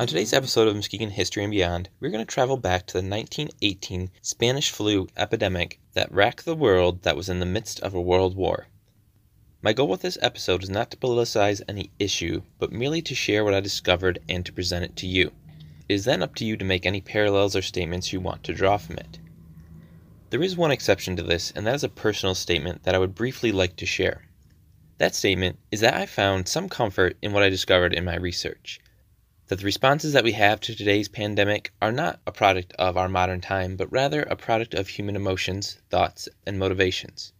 On today's episode of Muskegon History and Beyond, we're going to travel back to the 1918 Spanish flu epidemic that racked the world that was in the midst of a world war. My goal with this episode is not to politicize any issue, but merely to share what I discovered and to present it to you. It is then up to you to make any parallels or statements you want to draw from it. There is one exception to this, and that is a personal statement that I would briefly like to share. That statement is that I found some comfort in what I discovered in my research. That the responses that we have to today's pandemic are not a product of our modern time, but rather a product of human emotions, thoughts, and motivations.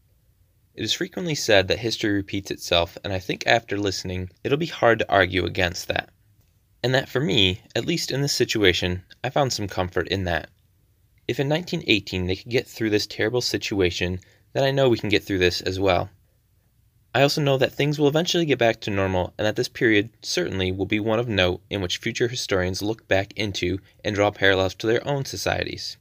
It is frequently said that history repeats itself, and I think after listening, it'll be hard to argue against that. And that for me, at least in this situation, I found some comfort in that. If in 1918 they could get through this terrible situation, then I know we can get through this as well. I also know that things will eventually get back to normal and that this period certainly will be one of note in which future historians look back into and draw parallels to their own societies.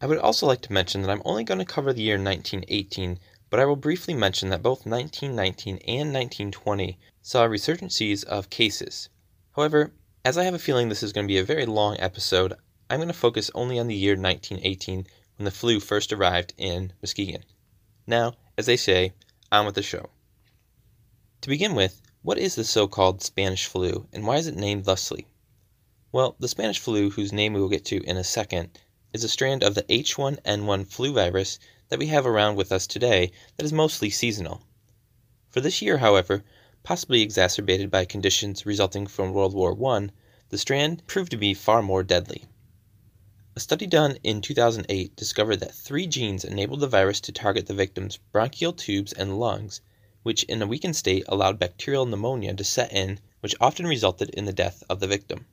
I would also like to mention that I'm only going to cover the year 1918, but I will briefly mention that both 1919 and 1920 saw resurgencies of cases. However, as I have a feeling this is going to be a very long episode, I'm going to focus only on the year 1918 when the flu first arrived in Muskegon. Now, as they say, on with the show. To begin with, what is the so called Spanish flu and why is it named thusly? Well, the Spanish flu, whose name we will get to in a second, is a strand of the H1N1 flu virus that we have around with us today that is mostly seasonal. For this year, however, possibly exacerbated by conditions resulting from World War I, the strand proved to be far more deadly. A study done in 2008 discovered that three genes enabled the virus to target the victim's bronchial tubes and lungs, which in a weakened state allowed bacterial pneumonia to set in, which often resulted in the death of the victim.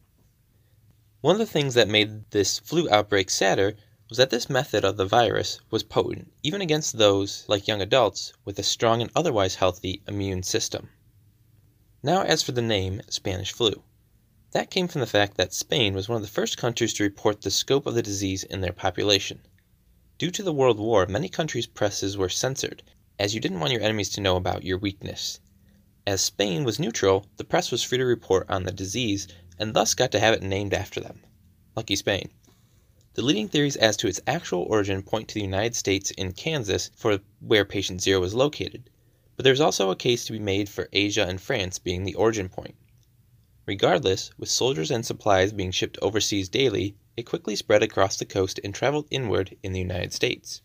One of the things that made this flu outbreak sadder was that this method of the virus was potent even against those, like young adults, with a strong and otherwise healthy immune system. Now, as for the name Spanish flu. That came from the fact that Spain was one of the first countries to report the scope of the disease in their population. Due to the World War, many countries' presses were censored, as you didn't want your enemies to know about your weakness. As Spain was neutral, the press was free to report on the disease and thus got to have it named after them. Lucky Spain. The leading theories as to its actual origin point to the United States in Kansas for where patient zero was located, but there is also a case to be made for Asia and France being the origin point. Regardless, with soldiers and supplies being shipped overseas daily, it quickly spread across the coast and traveled inward in the United States.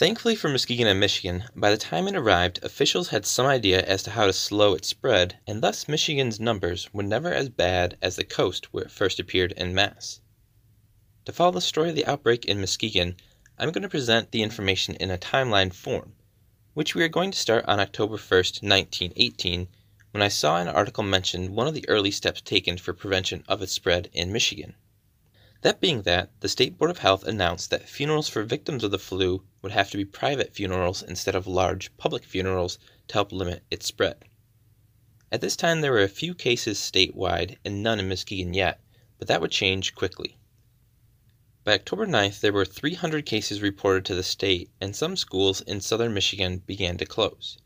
Thankfully for Muskegon and Michigan, by the time it arrived, officials had some idea as to how to slow its spread, and thus Michigan's numbers were never as bad as the coast where it first appeared en masse. To follow the story of the outbreak in Muskegon, I'm going to present the information in a timeline form, which we are going to start on October 1st, 1918 when I saw an article mention one of the early steps taken for prevention of its spread in Michigan. That being that, the State Board of Health announced that funerals for victims of the flu would have to be private funerals instead of large public funerals to help limit its spread. At this time, there were a few cases statewide and none in Muskegon yet, but that would change quickly. By October 9th, there were 300 cases reported to the state, and some schools in southern Michigan began to close.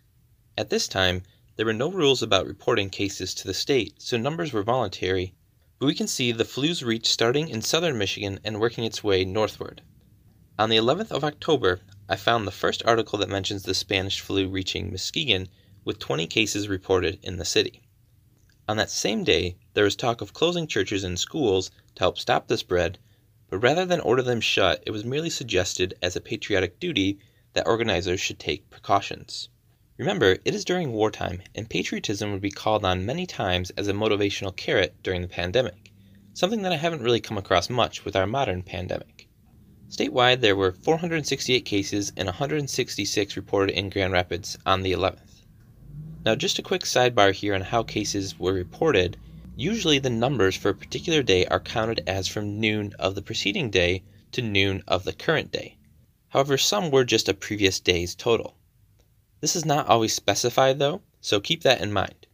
At this time, there were no rules about reporting cases to the state, so numbers were voluntary, but we can see the flu's reach starting in southern Michigan and working its way northward. On the 11th of October, I found the first article that mentions the Spanish flu reaching Muskegon, with 20 cases reported in the city. On that same day, there was talk of closing churches and schools to help stop the spread, but rather than order them shut, it was merely suggested as a patriotic duty that organizers should take precautions. Remember, it is during wartime, and patriotism would be called on many times as a motivational carrot during the pandemic, something that I haven't really come across much with our modern pandemic. Statewide, there were 468 cases and 166 reported in Grand Rapids on the 11th. Now, just a quick sidebar here on how cases were reported. Usually, the numbers for a particular day are counted as from noon of the preceding day to noon of the current day. However, some were just a previous day's total. This is not always specified though, so keep that in mind.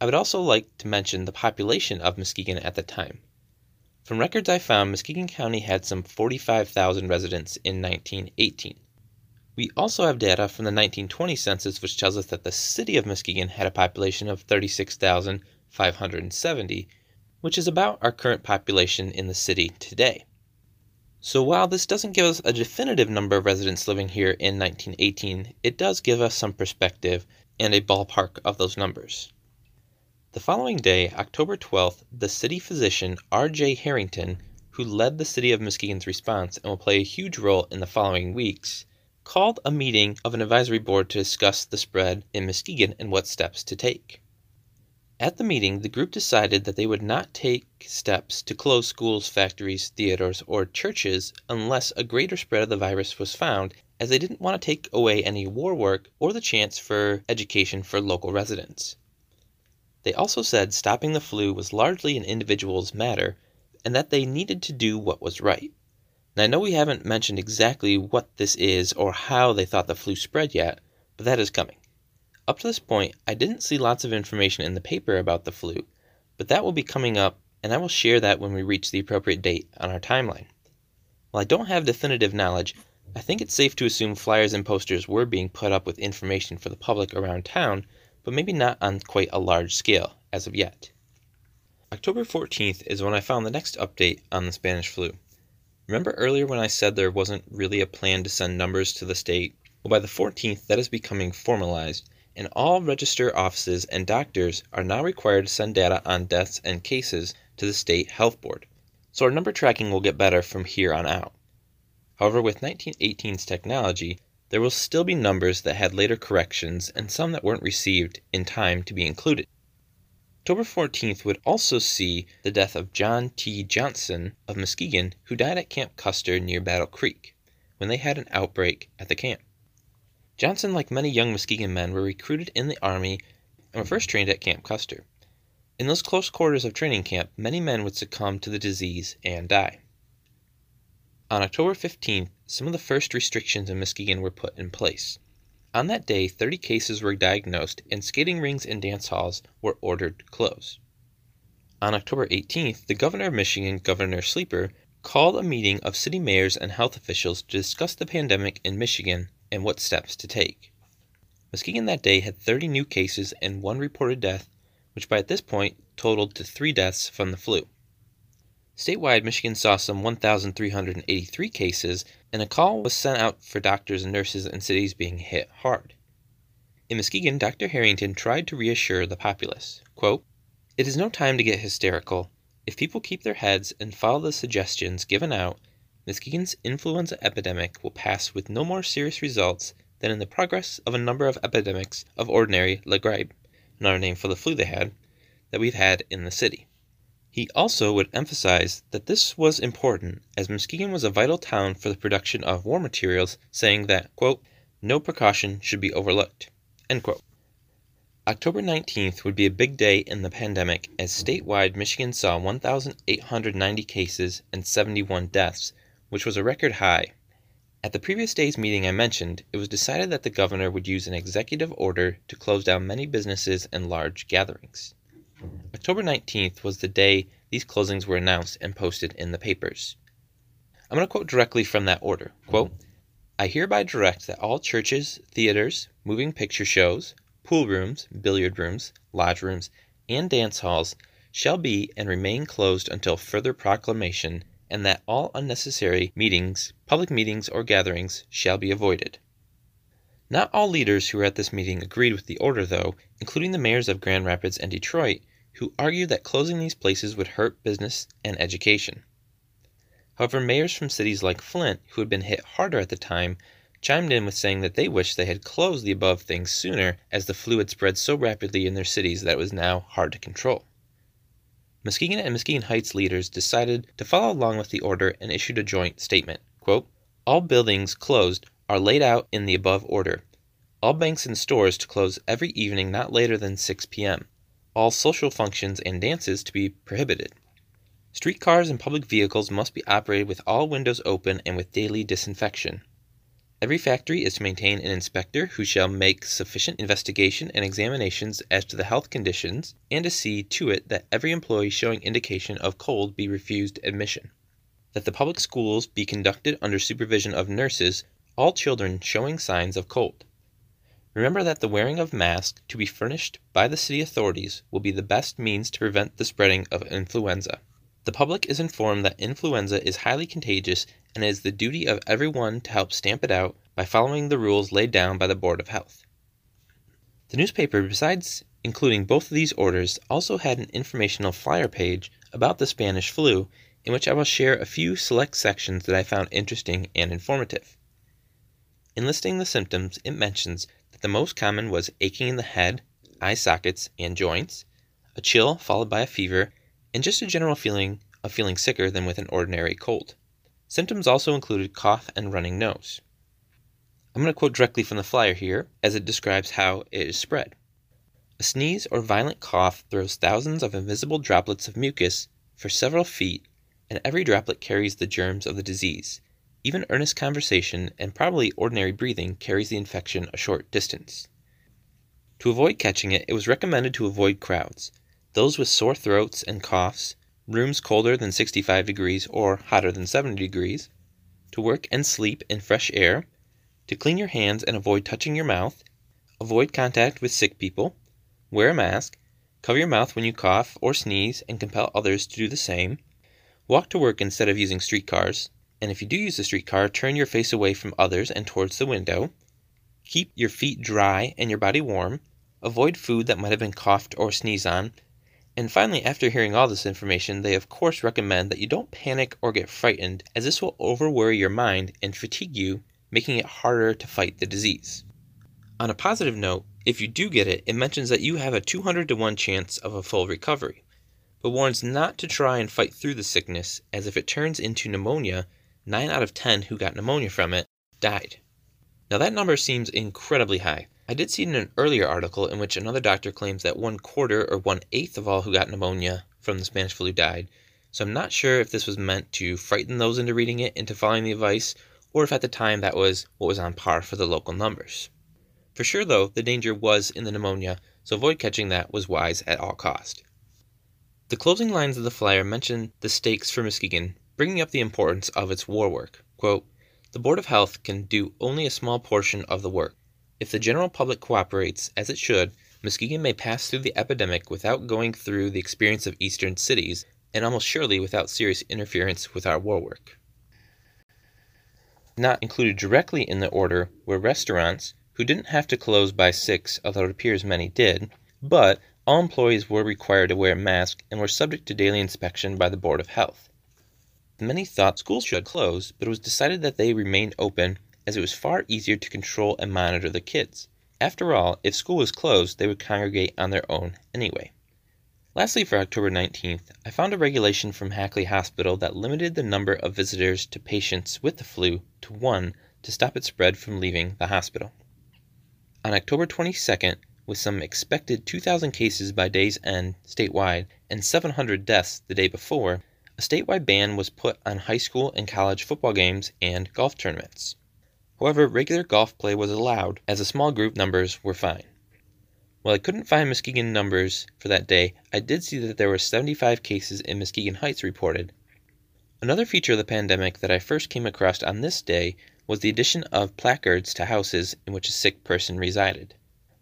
I would also like to mention the population of Muskegon at the time. From records I found, Muskegon County had some 45,000 residents in 1918. We also have data from the 1920 census which tells us that the city of Muskegon had a population of 36,570, which is about our current population in the city today. So while this doesn't give us a definitive number of residents living here in 1918, it does give us some perspective and a ballpark of those numbers. The following day, October 12th, the city physician R.J. Harrington, who led the city of Muskegon's response and will play a huge role in the following weeks, called a meeting of an advisory board to discuss the spread in Muskegon and what steps to take. At the meeting, the group decided that they would not take steps to close schools, factories, theaters, or churches unless a greater spread of the virus was found, as they didn't want to take away any war work or the chance for education for local residents. They also said stopping the flu was largely an individual's matter and that they needed to do what was right. Now, I know we haven't mentioned exactly what this is or how they thought the flu spread yet, but that is coming. Up to this point, I didn't see lots of information in the paper about the flu, but that will be coming up, and I will share that when we reach the appropriate date on our timeline. While I don't have definitive knowledge, I think it's safe to assume flyers and posters were being put up with information for the public around town but maybe not on quite a large scale as of yet. October 14th is when I found the next update on the Spanish flu. Remember earlier when I said there wasn't really a plan to send numbers to the state? Well, by the 14th, that is becoming formalized, and all register offices and doctors are now required to send data on deaths and cases to the state health board. So our number tracking will get better from here on out. However, with 1918's technology, there will still be numbers that had later corrections and some that weren't received in time to be included. October 14th would also see the death of John T. Johnson of Muskegon, who died at Camp Custer near Battle Creek when they had an outbreak at the camp. Johnson, like many young Muskegon men, were recruited in the Army and were first trained at Camp Custer. In those close quarters of training camp, many men would succumb to the disease and die. On October 15th, some of the first restrictions in Muskegon were put in place. On that day, 30 cases were diagnosed and skating rinks and dance halls were ordered closed. On October 18th, the governor of Michigan, Governor Sleeper, called a meeting of city mayors and health officials to discuss the pandemic in Michigan and what steps to take. Muskegon that day had 30 new cases and one reported death, which by this point totaled to three deaths from the flu. Statewide, Michigan saw some 1,383 cases, and a call was sent out for doctors and nurses in cities being hit hard. In Muskegon, Dr. Harrington tried to reassure the populace. Quote, it is no time to get hysterical. If people keep their heads and follow the suggestions given out, Muskegon's influenza epidemic will pass with no more serious results than in the progress of a number of epidemics of ordinary la grippe, another name for the flu they had, that we've had in the city. He also would emphasize that this was important as Muskegon was a vital town for the production of war materials, saying that, quote, no precaution should be overlooked. October 19th would be a big day in the pandemic as statewide Michigan saw 1,890 cases and 71 deaths, which was a record high. At the previous day's meeting I mentioned, it was decided that the governor would use an executive order to close down many businesses and large gatherings. October 19th was the day these closings were announced and posted in the papers. I'm going to quote directly from that order. Quote, I hereby direct that all churches, theaters, moving picture shows, pool rooms, billiard rooms, lodge rooms, and dance halls shall be and remain closed until further proclamation, and that all unnecessary meetings, public meetings, or gatherings shall be avoided. Not all leaders who were at this meeting agreed with the order, though, including the mayors of Grand Rapids and Detroit, who argued that closing these places would hurt business and education. However, mayors from cities like Flint, who had been hit harder at the time, chimed in with saying that they wished they had closed the above things sooner as the flu had spread so rapidly in their cities that it was now hard to control. Muskegon and Muskegon Heights leaders decided to follow along with the order and issued a joint statement. Quote, All buildings closed are laid out in the above order. All banks and stores to close every evening not later than 6 p.m all social functions and dances to be prohibited. Streetcars and public vehicles must be operated with all windows open and with daily disinfection. Every factory is to maintain an inspector who shall make sufficient investigation and examinations as to the health conditions and to see to it that every employee showing indication of cold be refused admission. That the public schools be conducted under supervision of nurses, all children showing signs of cold. Remember that the wearing of masks to be furnished by the city authorities will be the best means to prevent the spreading of influenza. The public is informed that influenza is highly contagious and it is the duty of everyone to help stamp it out by following the rules laid down by the Board of Health. The newspaper, besides including both of these orders, also had an informational flyer page about the Spanish flu in which I will share a few select sections that I found interesting and informative. In listing the symptoms, it mentions the most common was aching in the head, eye sockets, and joints, a chill followed by a fever, and just a general feeling of feeling sicker than with an ordinary cold. Symptoms also included cough and running nose. I'm going to quote directly from the flyer here as it describes how it is spread. A sneeze or violent cough throws thousands of invisible droplets of mucus for several feet, and every droplet carries the germs of the disease. Even earnest conversation and probably ordinary breathing carries the infection a short distance. To avoid catching it, it was recommended to avoid crowds, those with sore throats and coughs, rooms colder than 65 degrees or hotter than 70 degrees, to work and sleep in fresh air, to clean your hands and avoid touching your mouth, avoid contact with sick people, wear a mask, cover your mouth when you cough or sneeze and compel others to do the same, walk to work instead of using streetcars, and if you do use the streetcar, turn your face away from others and towards the window, keep your feet dry and your body warm, avoid food that might have been coughed or sneezed on, and finally, after hearing all this information, they of course recommend that you don't panic or get frightened, as this will overworry your mind and fatigue you making it harder to fight the disease. On a positive note, if you do get it, it mentions that you have a 200 to 1 chance of a full recovery, but warns not to try and fight through the sickness, as if it turns into pneumonia, 9 out of 10 who got pneumonia from it died. Now that number seems incredibly high. I did see in an earlier article in which another doctor claims that one quarter or one eighth of all who got pneumonia from the Spanish flu died, so I'm not sure if this was meant to frighten those into reading it into following the advice or if at the time that was what was on par for the local numbers. For sure, though, the danger was in the pneumonia, so avoid catching that was wise at all cost. The closing lines of the flyer mention the stakes for Muskegon, bringing up the importance of its war work. Quote, the Board of Health can do only a small portion of the work. If the general public cooperates, as it should, Muskegon may pass through the epidemic without going through the experience of eastern cities, and almost surely without serious interference with our war work. Not included directly in the order were restaurants, who didn't have to close by 6, although it appears many did, but all employees were required to wear a mask and were subject to daily inspection by the Board of Health. Many thought schools should close, but it was decided that they remain open as it was far easier to control and monitor the kids. After all, if school was closed, they would congregate on their own anyway. Lastly, for October 19th, I found a regulation from Hackley Hospital that limited the number of visitors to patients with the flu to one to stop its spread from leaving the hospital. On October 22nd, with some expected 2,000 cases by day's end statewide and 700 deaths the day before, a statewide ban was put on high school and college football games and golf tournaments. However, regular golf play was allowed, as the small group numbers were fine. While I couldn't find Muskegon numbers for that day, I did see that there were 75 cases in Muskegon Heights reported. Another feature of the pandemic that I first came across on this day was the addition of placards to houses in which a sick person resided.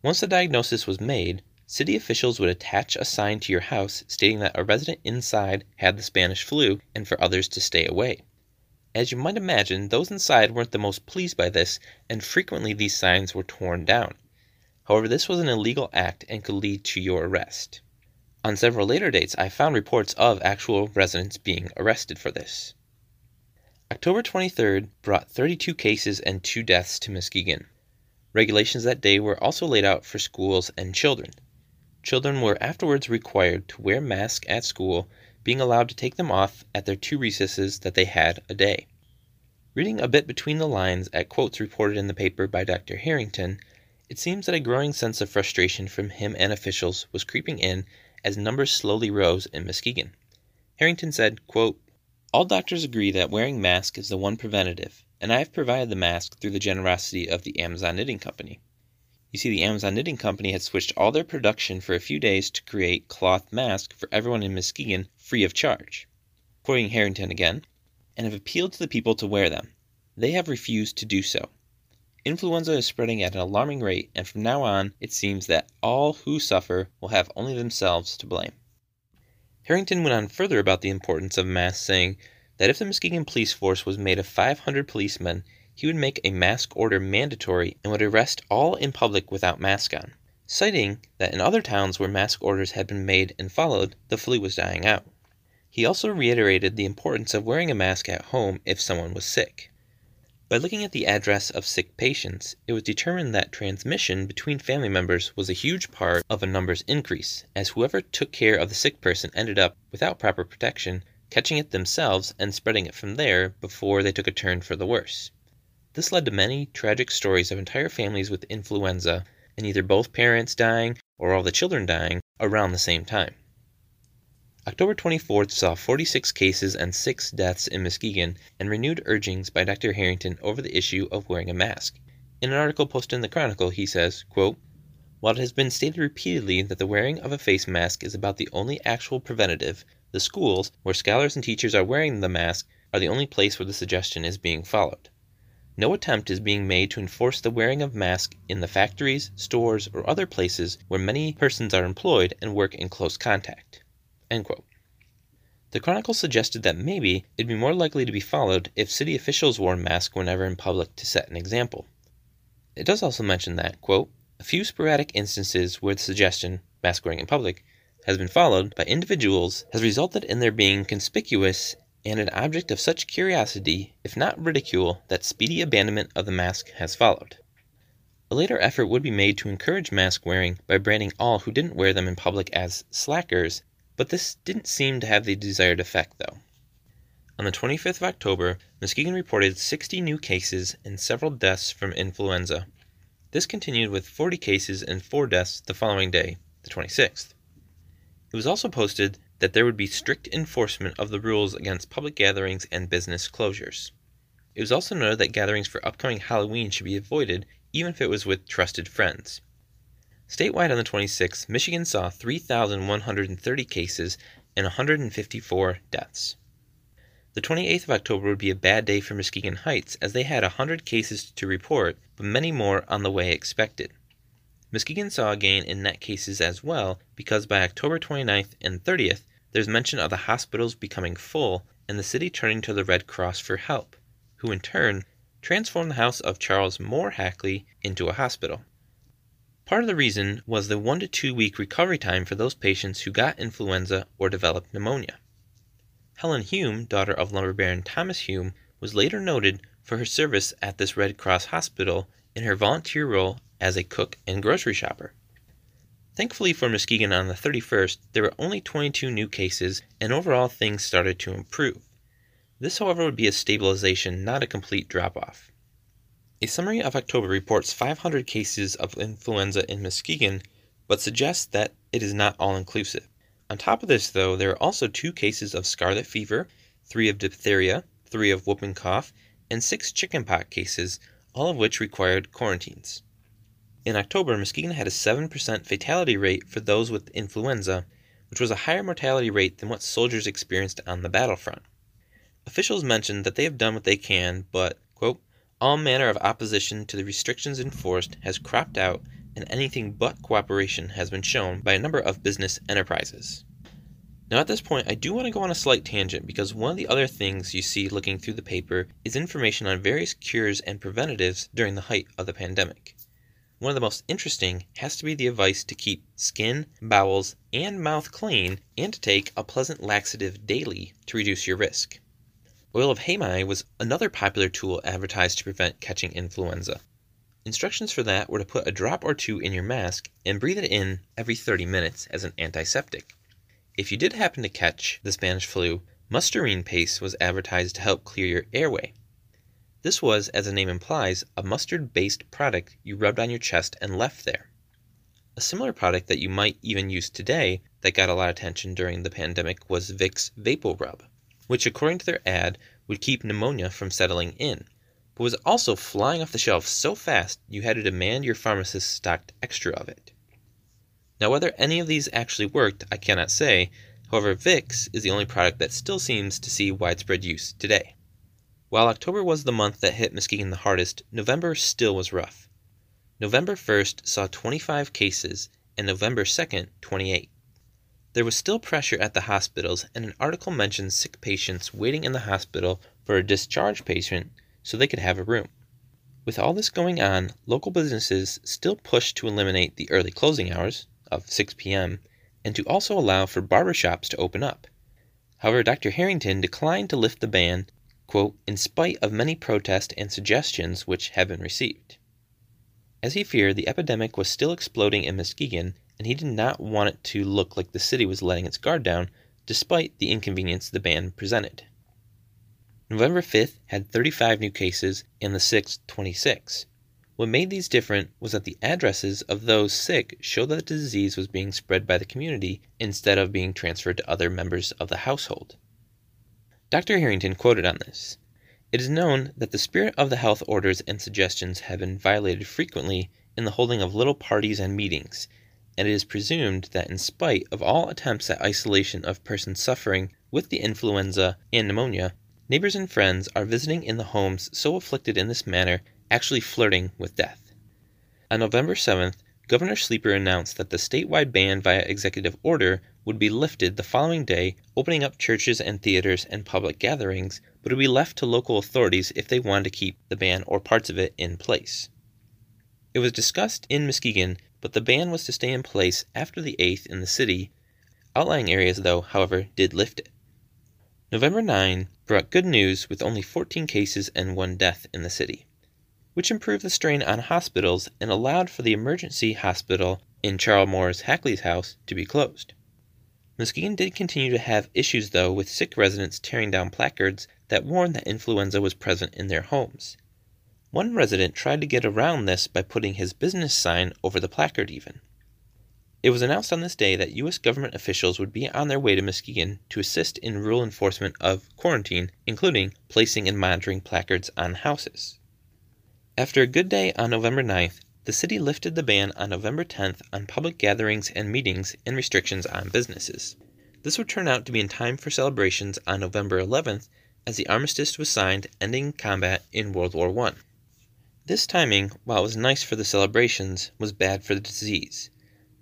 Once the diagnosis was made, city officials would attach a sign to your house stating that a resident inside had the Spanish flu and for others to stay away. As you might imagine, those inside weren't the most pleased by this, and frequently these signs were torn down. However, this was an illegal act and could lead to your arrest. On several later dates, I found reports of actual residents being arrested for this. October 23rd brought 32 cases and 2 deaths to Muskegon. Regulations that day were also laid out for schools and children. Children were afterwards required to wear masks at school, being allowed to take them off at their two recesses that they had a day. Reading a bit between the lines at quotes reported in the paper by Dr. Harrington, it seems that a growing sense of frustration from him and officials was creeping in as numbers slowly rose in Muskegon. Harrington said, quote, All doctors agree that wearing masks is the one preventative, and I have provided the mask through the generosity of the Amazon Knitting Company. You see, the Amazon Knitting Company had switched all their production for a few days to create cloth masks for everyone in Muskegon free of charge. Quoting Harrington again, and have appealed to the people to wear them. They have refused to do so. influenza is spreading at an alarming rate, and from now on, it seems that all who suffer will have only themselves to blame. Harrington went on further about the importance of masks, saying that if the Muskegon police force was made of 500 policemen, he would make a mask order mandatory and would arrest all in public without mask on, citing that in other towns where mask orders had been made and followed, the flu was dying out. He also reiterated the importance of wearing a mask at home if someone was sick. By looking at the address of sick patients, it was determined that transmission between family members was a huge part of a numbers increase, as whoever took care of the sick person ended up, without proper protection, catching it themselves and spreading it from there before they took a turn for the worse. This led to many tragic stories of entire families with influenza, and either both parents dying or all the children dying around the same time. October 24th saw 46 cases and 6 deaths in Muskegon and renewed urgings by Dr. Harrington over the issue of wearing a mask. In an article posted in the Chronicle, he says, quote, While it has been stated repeatedly that the wearing of a face mask is about the only actual preventative, the schools, where scholars and teachers are wearing the mask, are the only place where the suggestion is being followed. No attempt is being made to enforce the wearing of masks in the factories, stores, or other places where many persons are employed and work in close contact. The Chronicle suggested that maybe it'd be more likely to be followed if city officials wore masks whenever in public to set an example. It does also mention that, quote, a few sporadic instances where the suggestion, mask wearing in public, has been followed by individuals has resulted in their being conspicuous and an object of such curiosity, if not ridicule, that speedy abandonment of the mask has followed. A later effort would be made to encourage mask wearing by branding all who didn't wear them in public as slackers but this didn't seem to have the desired effect, though. On the 25th of October, Muskegon reported 60 new cases and several deaths from influenza. This continued with 40 cases and 4 deaths the following day, the 26th. It was also posted that there would be strict enforcement of the rules against public gatherings and business closures. It was also noted that gatherings for upcoming Halloween should be avoided, even if it was with trusted friends. Statewide on the 26th, Michigan saw 3,130 cases and 154 deaths. The 28th of October would be a bad day for Muskegon Heights as they had 100 cases to report, but many more on the way expected. Muskegon saw a gain in net cases as well because by October 29th and 30th, there's mention of the hospitals becoming full and the city turning to the Red Cross for help, who in turn transformed the house of Charles Moore Hackley into a hospital. Part of the reason was the one to two week recovery time for those patients who got influenza or developed pneumonia. Helen Hume, daughter of lumber baron Thomas Hume, was later noted for her service at this Red Cross hospital in her volunteer role as a cook and grocery shopper. Thankfully for Muskegon on the 31st, there were only 22 new cases and overall things started to improve. This, however, would be a stabilization, not a complete drop off. A summary of October reports 500 cases of influenza in Muskegon, but suggests that it is not all inclusive. On top of this, though, there are also two cases of scarlet fever, three of diphtheria, three of whooping cough, and six chickenpox cases, all of which required quarantines. In October, Muskegon had a 7% fatality rate for those with influenza, which was a higher mortality rate than what soldiers experienced on the battlefront. Officials mentioned that they have done what they can, but, quote, all manner of opposition to the restrictions enforced has cropped out and anything but cooperation has been shown by a number of business enterprises. Now, at this point, I do want to go on a slight tangent because one of the other things you see looking through the paper is information on various cures and preventatives during the height of the pandemic. One of the most interesting has to be the advice to keep skin, bowels, and mouth clean and to take a pleasant laxative daily to reduce your risk. Oil of Hyomei was another popular tool advertised to prevent catching influenza. Instructions for that were to put a drop or two in your mask and breathe it in every 30 minutes as an antiseptic. If you did happen to catch the Spanish flu, mustarine paste was advertised to help clear your airway. This was, as the name implies, a mustard based product you rubbed on your chest and left there. A similar product that you might even use today that got a lot of attention during the pandemic was Vicks VapoRub which, according to their ad, would keep pneumonia from settling in, but was also flying off the shelves so fast you had to demand your pharmacist stocked extra of it. Now, whether any of these actually worked, I cannot say. However, Vicks is the only product that still seems to see widespread use today. While October was the month that hit Muskegon the hardest, November still was rough. November 1st saw 25 cases, and November 2nd, 28. There was still pressure at the hospitals, and an article mentions sick patients waiting in the hospital for a discharged patient so they could have a room. With all this going on, local businesses still pushed to eliminate the early closing hours of 6 p.m. and to also allow for barber shops to open up. However, Dr. Harrington declined to lift the ban, quote, in spite of many protests and suggestions which have been received. As he feared the epidemic was still exploding in Muskegon and he did not want it to look like the city was letting its guard down, despite the inconvenience the ban presented. November 5th had 35 new cases and the 6th 26. What made these different was that the addresses of those sick showed that the disease was being spread by the community instead of being transferred to other members of the household. Dr. Harrington quoted on this It is known that the spirit of the health orders and suggestions have been violated frequently in the holding of little parties and meetings, and it is presumed that in spite of all attempts at isolation of persons suffering with the influenza and pneumonia, neighbors and friends are visiting in the homes so afflicted in this manner, actually flirting with death. On November 7th, Governor Sleeper announced that the statewide ban via executive order would be lifted the following day, opening up churches and theaters and public gatherings, but would be left to local authorities if they wanted to keep the ban or parts of it in place. It was discussed in Muskegon but the ban was to stay in place after the 8th in the city. Outlying areas, though, however, did lift it. November 9 brought good news with only 14 cases and one death in the city, which improved the strain on hospitals and allowed for the emergency hospital in Charles Moore's Hackley's house to be closed. Muskegon did continue to have issues, though, with sick residents tearing down placards that warned that influenza was present in their homes. One resident tried to get around this by putting his business sign over the placard, even. It was announced on this day that U.S. government officials would be on their way to Muskegon to assist in rule enforcement of quarantine, including placing and monitoring placards on houses. After a good day on November 9th, the city lifted the ban on November 10th on public gatherings and meetings and restrictions on businesses. This would turn out to be in time for celebrations on November 11th as the armistice was signed ending combat in World War I. This timing, while it was nice for the celebrations, was bad for the disease.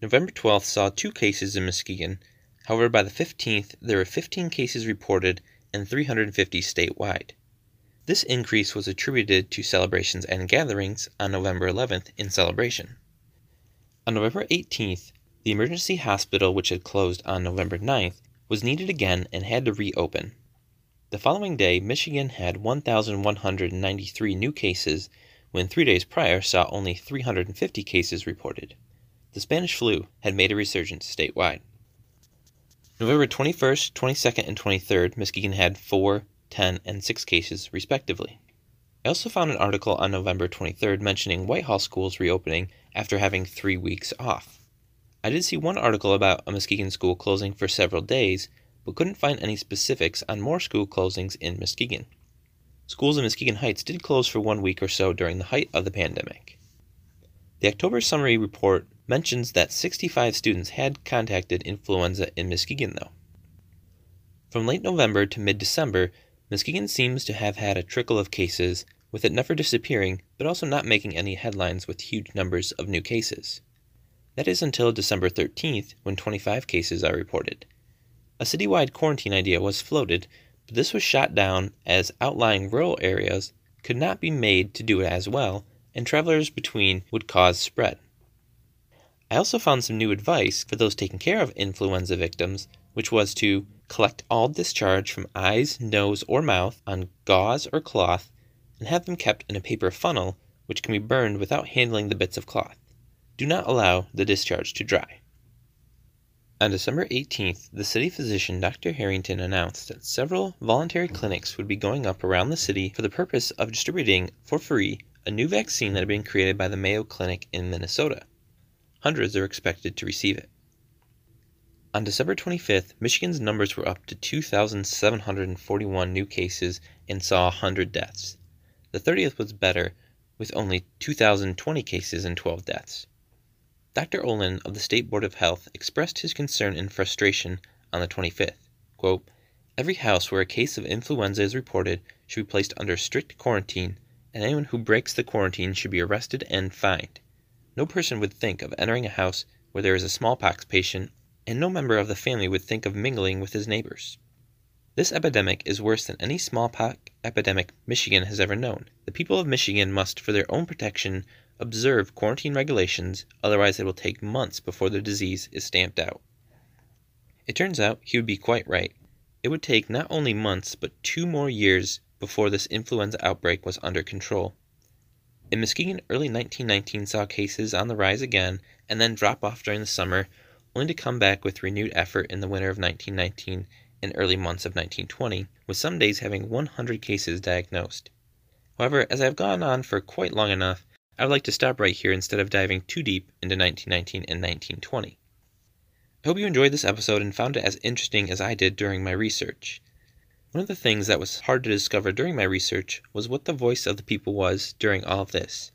November 12th saw two cases in Muskegon. However, by the 15th, there were 15 cases reported and 350 statewide. This increase was attributed to celebrations and gatherings on November 11th in celebration. On November 18th, the emergency hospital, which had closed on November 9th, was needed again and had to reopen. The following day, Michigan had 1,193 new cases when three days prior saw only 350 cases reported. The Spanish flu had made a resurgence statewide. November 21st, 22nd, and 23rd, Muskegon had 4, 10, and 6 cases, respectively. I also found an article on November 23rd mentioning Whitehall schools reopening after having three weeks off. I did see one article about a Muskegon school closing for several days, but couldn't find any specifics on more school closings in Muskegon. Schools in Muskegon Heights did close for one week or so during the height of the pandemic. The October summary report mentions that 65 students had contacted influenza in Muskegon, though. From late November to mid December, Muskegon seems to have had a trickle of cases, with it never disappearing, but also not making any headlines with huge numbers of new cases. That is until December 13th, when 25 cases are reported. A citywide quarantine idea was floated, but this was shot down as outlying rural areas could not be made to do it as well, and travelers between would cause spread. I also found some new advice for those taking care of influenza victims, which was to collect all discharge from eyes, nose, or mouth on gauze or cloth and have them kept in a paper funnel which can be burned without handling the bits of cloth. Do not allow the discharge to dry. On December 18th, the city physician Dr. Harrington announced that several voluntary clinics would be going up around the city for the purpose of distributing for free a new vaccine that had been created by the Mayo Clinic in Minnesota. Hundreds are expected to receive it. On December 25th, Michigan's numbers were up to 2,741 new cases and saw 100 deaths. The 30th was better, with only 2,020 cases and 12 deaths. Dr. Olin of the State Board of Health expressed his concern and frustration on the 25th. Quote, Every house where a case of influenza is reported should be placed under strict quarantine, and anyone who breaks the quarantine should be arrested and fined. No person would think of entering a house where there is a smallpox patient, and no member of the family would think of mingling with his neighbors. This epidemic is worse than any smallpox epidemic Michigan has ever known. The people of Michigan must, for their own protection, observe quarantine regulations, otherwise it will take months before the disease is stamped out. It turns out he would be quite right. It would take not only months but two more years before this influenza outbreak was under control. In Muskegon, early 1919 saw cases on the rise again and then drop off during the summer, only to come back with renewed effort in the winter of 1919 and early months of 1920, with some days having 100 cases diagnosed. However, as I have gone on for quite long enough, I would like to stop right here instead of diving too deep into 1919 and 1920. I hope you enjoyed this episode and found it as interesting as I did during my research. One of the things that was hard to discover during my research was what the voice of the people was during all of this.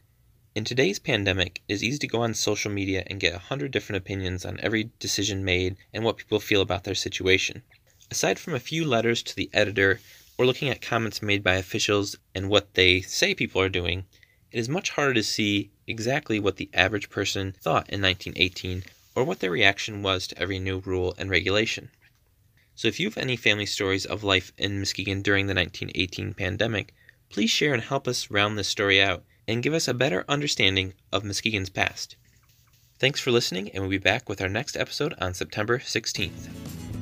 In today's pandemic, it is easy to go on social media and get a hundred different opinions on every decision made and what people feel about their situation. Aside from a few letters to the editor or looking at comments made by officials and what they say people are doing, it is much harder to see exactly what the average person thought in 1918 or what their reaction was to every new rule and regulation. So if you have any family stories of life in Muskegon during the 1918 pandemic, please share and help us round this story out and give us a better understanding of Muskegon's past. Thanks for listening, and we'll be back with our next episode on September 16th.